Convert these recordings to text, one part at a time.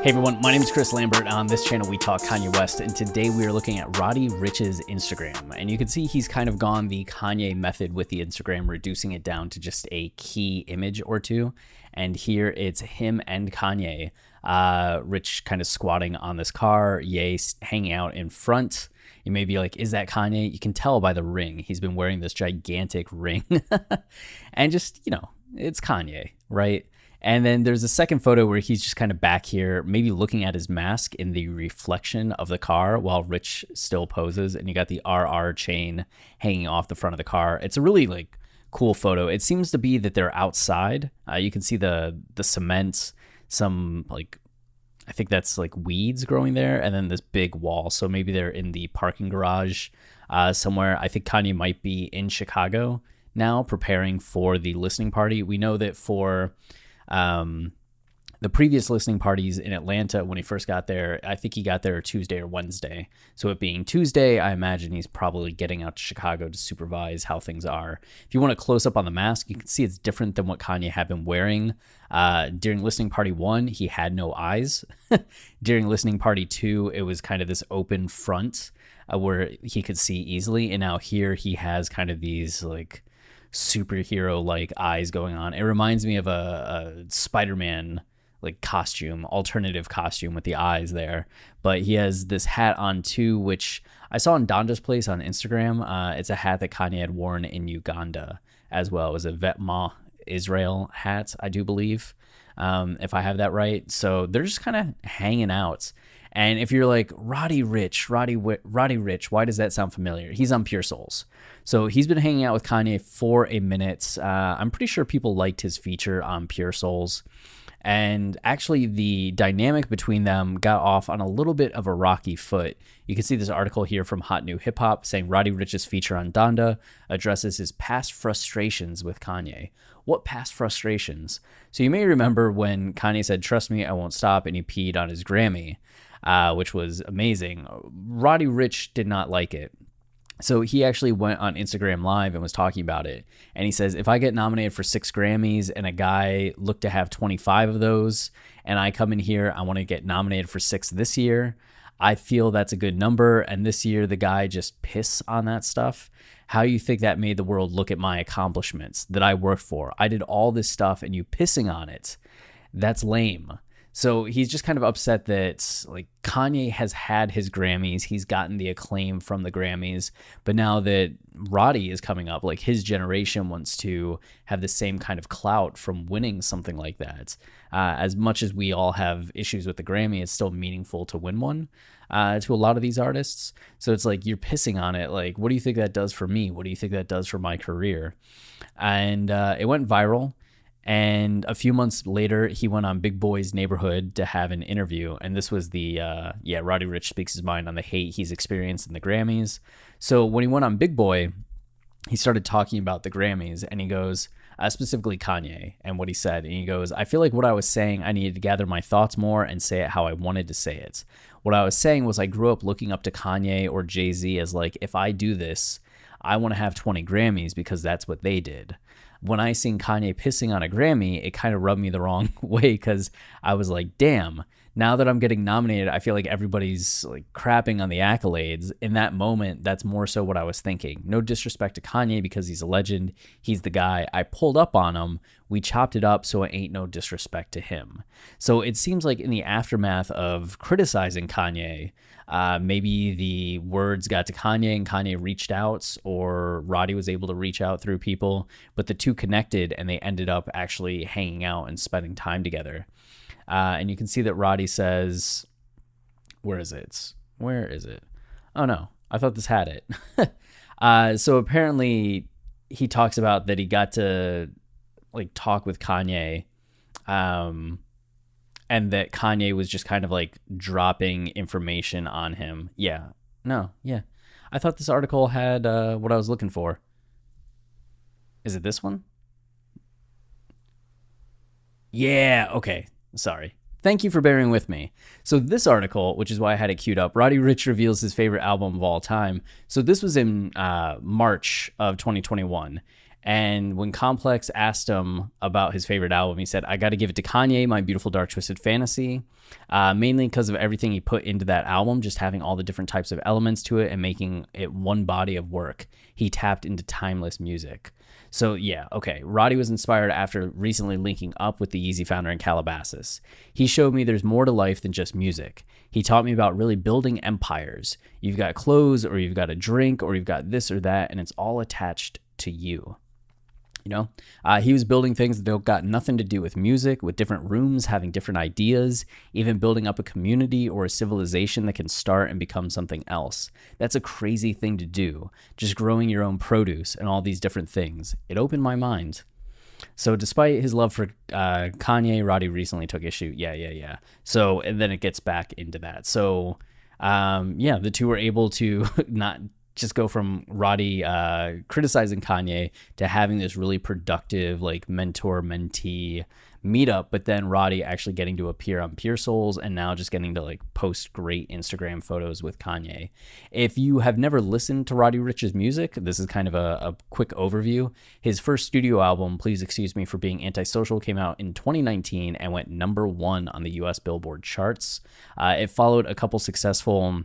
Hey everyone, my name is Chris Lambert. On this channel, we talk Kanye West, and today we are looking at Roddy Ricch's Instagram. And you can see he's kind of gone the Kanye method with the Instagram, reducing it down to just a key image or two. And here it's him and Kanye, uh, Rich kind of squatting on this car, Ye hanging out in front. You may be like, is that Kanye? You can tell by the ring. He's been wearing this gigantic ring. and just, you know, it's Kanye, right? And then there's a second photo where he's just kind of back here, maybe looking at his mask in the reflection of the car while Ricch still poses. And you got the RR chain hanging off the front of the car. It's a really like cool photo. It seems to be that they're outside. Uh, you can see the the cement, some like I think that's like weeds growing there, and then this big wall. So maybe they're in the parking garage uh, somewhere. I think Kanye might be in Chicago now, preparing for the listening party. We know that for um, the previous listening parties in Atlanta when he first got there, I think he got there Tuesday or Wednesday. So it being Tuesday, I imagine he's probably getting out to Chicago to supervise how things are. If you want a close up on the mask, you can see it's different than what Kanye had been wearing. Uh, during listening party one, he had no eyes. during listening party two, it was kind of this open front uh, where he could see easily. And now here he has kind of these like superhero like eyes going on. It reminds me of a, a Spider Man like costume, alternative costume with the eyes there. But he has this hat on too, which I saw in Donda's place on Instagram. Uh, it's a hat that Kanye had worn in Uganda as well. It was a Vetma Israel hat, I do believe, um, if I have that right. So they're just kind of hanging out. And if you're like Roddy Ricch, Roddy Roddy Ricch, why does that sound familiar? He's on Pure Souls, so he's been hanging out with Kanye for a minute. Uh, I'm pretty sure people liked his feature on Pure Souls, and actually the dynamic between them got off on a little bit of a rocky foot. You can see this article here from Hot New Hip Hop saying Roddy Ricch's feature on Donda addresses his past frustrations with Kanye. What past frustrations? So you may remember when Kanye said, "Trust me, I won't stop," and he peed on his Grammy uh, which was amazing. Roddy Rich did not like it. So he actually went on Instagram Live and was talking about it. And he says, if I get nominated for six Grammys and a guy looked to have 25 of those, and I come in here, I want to get nominated for six this year, I feel that's a good number. And this year, the guy just piss on that stuff. How you think that made the world look at my accomplishments that I worked for? I did all this stuff and you pissing on it. That's lame. So he's just kind of upset that like Kanye has had his Grammys, he's gotten the acclaim from the Grammys, but now that Roddy is coming up, like his generation wants to have the same kind of clout from winning something like that. Uh, as much as we all have issues with the Grammy, it's still meaningful to win one uh, to a lot of these artists. So it's like you're pissing on it. Like, what do you think that does for me? What do you think that does for my career? And uh, it went viral. And a few months later, he went on Big Boy's Neighborhood to have an interview. And this was the, uh, yeah, Roddy Ricch speaks his mind on the hate he's experienced in the Grammys. So when he went on Big Boy, he started talking about the Grammys and he goes, uh, specifically Kanye and what he said. And he goes, I feel like what I was saying, I needed to gather my thoughts more and say it how I wanted to say it. What I was saying was, I grew up looking up to Kanye or Jay Z as like, if I do this, I want to have 20 Grammys because that's what they did when I seen Kanye pissing on a Grammy, it kind of rubbed me the wrong way because I was like, damn, now that I'm getting nominated, I feel like everybody's like crapping on the accolades. In that moment, that's more so what I was thinking. No disrespect to Kanye because he's a legend. He's the guy. I pulled up on him. We chopped it up, so it ain't no disrespect to him. So it seems like in the aftermath of criticizing Kanye, uh, maybe the words got to Kanye and Kanye reached out, or Roddy was able to reach out through people, but the two connected and they ended up actually hanging out and spending time together. Uh, and you can see that Roddy says, Where is it? Where is it? Oh no, I thought this had it. uh, so apparently, he talks about that he got to like talk with Kanye, um, and that Kanye was just kind of like dropping information on him. Yeah, no, yeah. I thought this article had uh, what I was looking for. Is it this one? Yeah, okay. Sorry. Thank you for bearing with me. So, this article, which is why I had it queued up, Roddy Ricch reveals his favorite album of all time. So, this was in uh, March of 2021. And when Complex asked him about his favorite album, he said, I got to give it to Kanye, My Beautiful Dark Twisted Fantasy, uh, mainly because of everything he put into that album, just having all the different types of elements to it and making it one body of work. He tapped into timeless music. So yeah, okay. Roddy was inspired after recently linking up with the Yeezy founder in Calabasas. He showed me there's more to life than just music. He taught me about really building empires. You've got clothes, or you've got a drink, or you've got this or that, and it's all attached to you. You know, uh, he was building things that got nothing to do with music, with different rooms having different ideas, even building up a community or a civilization that can start and become something else. That's a crazy thing to do, just growing your own produce and all these different things. It opened my mind. So, despite his love for uh, Kanye, Roddy recently took issue. Yeah, yeah, yeah. So, and then it gets back into that. So, um, yeah, the two were able to not just go from Roddy uh, criticizing Kanye to having this really productive like mentor mentee meetup, but then Roddy actually getting to appear on Pure Souls and now just getting to like post great Instagram photos with Kanye. If you have never listened to Roddy Ricch's music, this is kind of a, a quick overview. His first studio album, Please Excuse Me for Being Antisocial, came out in 2019 and went number one on the US Billboard charts. Uh, it followed a couple successful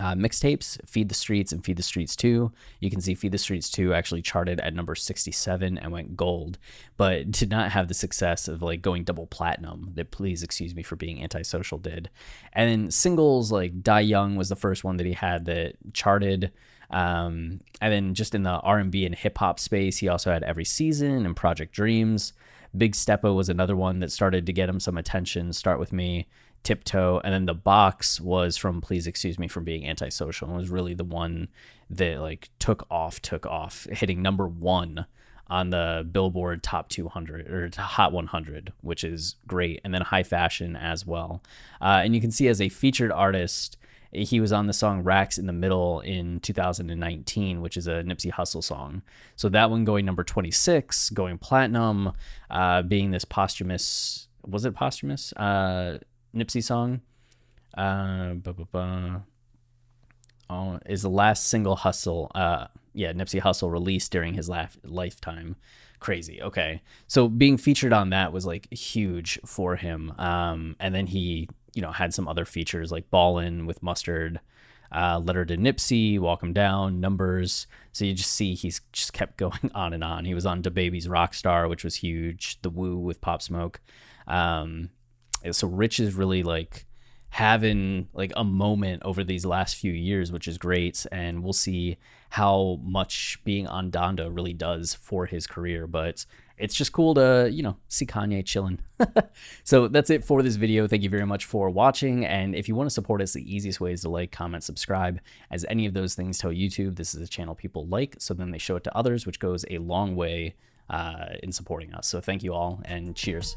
uh, mixtapes, Feed the Streets and Feed the Streets 2. You can see Feed the Streets 2 actually charted at number 67 and went gold, but did not have the success of like going double platinum that Please Excuse Me for Being Antisocial did. And then singles like Die Young was the first one that he had that charted. Um, and then just in the R&B and hip hop space, he also had Every Season and Project Dreams. Big Steppa was another one that started to get him some attention. Start with me tiptoe and then the box was from please excuse me from being antisocial and was really the one that like took off took off hitting number one on the billboard top 200 or hot 100 which is great and then high fashion as well uh, and you can see as a featured artist he was on the song Racks in the Middle in 2019, which is a Nipsey Hussle song. So that one going number 26, going platinum, uh, being this posthumous, was it posthumous? Uh, Nipsey song. Uh, oh, is the last single Hussle. Uh, yeah, Nipsey Hussle released during his laf- lifetime. Crazy. Okay, so being featured on that was like huge for him. Um, and then he, you know, had some other features like Ballin' with Mustard. Uh, letter to Nipsey, Walk Him Down, Numbers. So you just see he's just kept going on and on. He was on DaBaby's Rockstar, which was huge. The Woo with Pop Smoke. Um, so Ricch is really like having like a moment over these last few years, which is great. And we'll see how much being on Donda really does for his career. But it's just cool to, you know, see Kanye chilling. so that's it for this video. Thank you very much for watching. And if you want to support us, the easiest way is to like, comment, subscribe, as any of those things tell YouTube this is a channel people like. So then they show it to others, which goes a long way uh, in supporting us. So thank you all and cheers.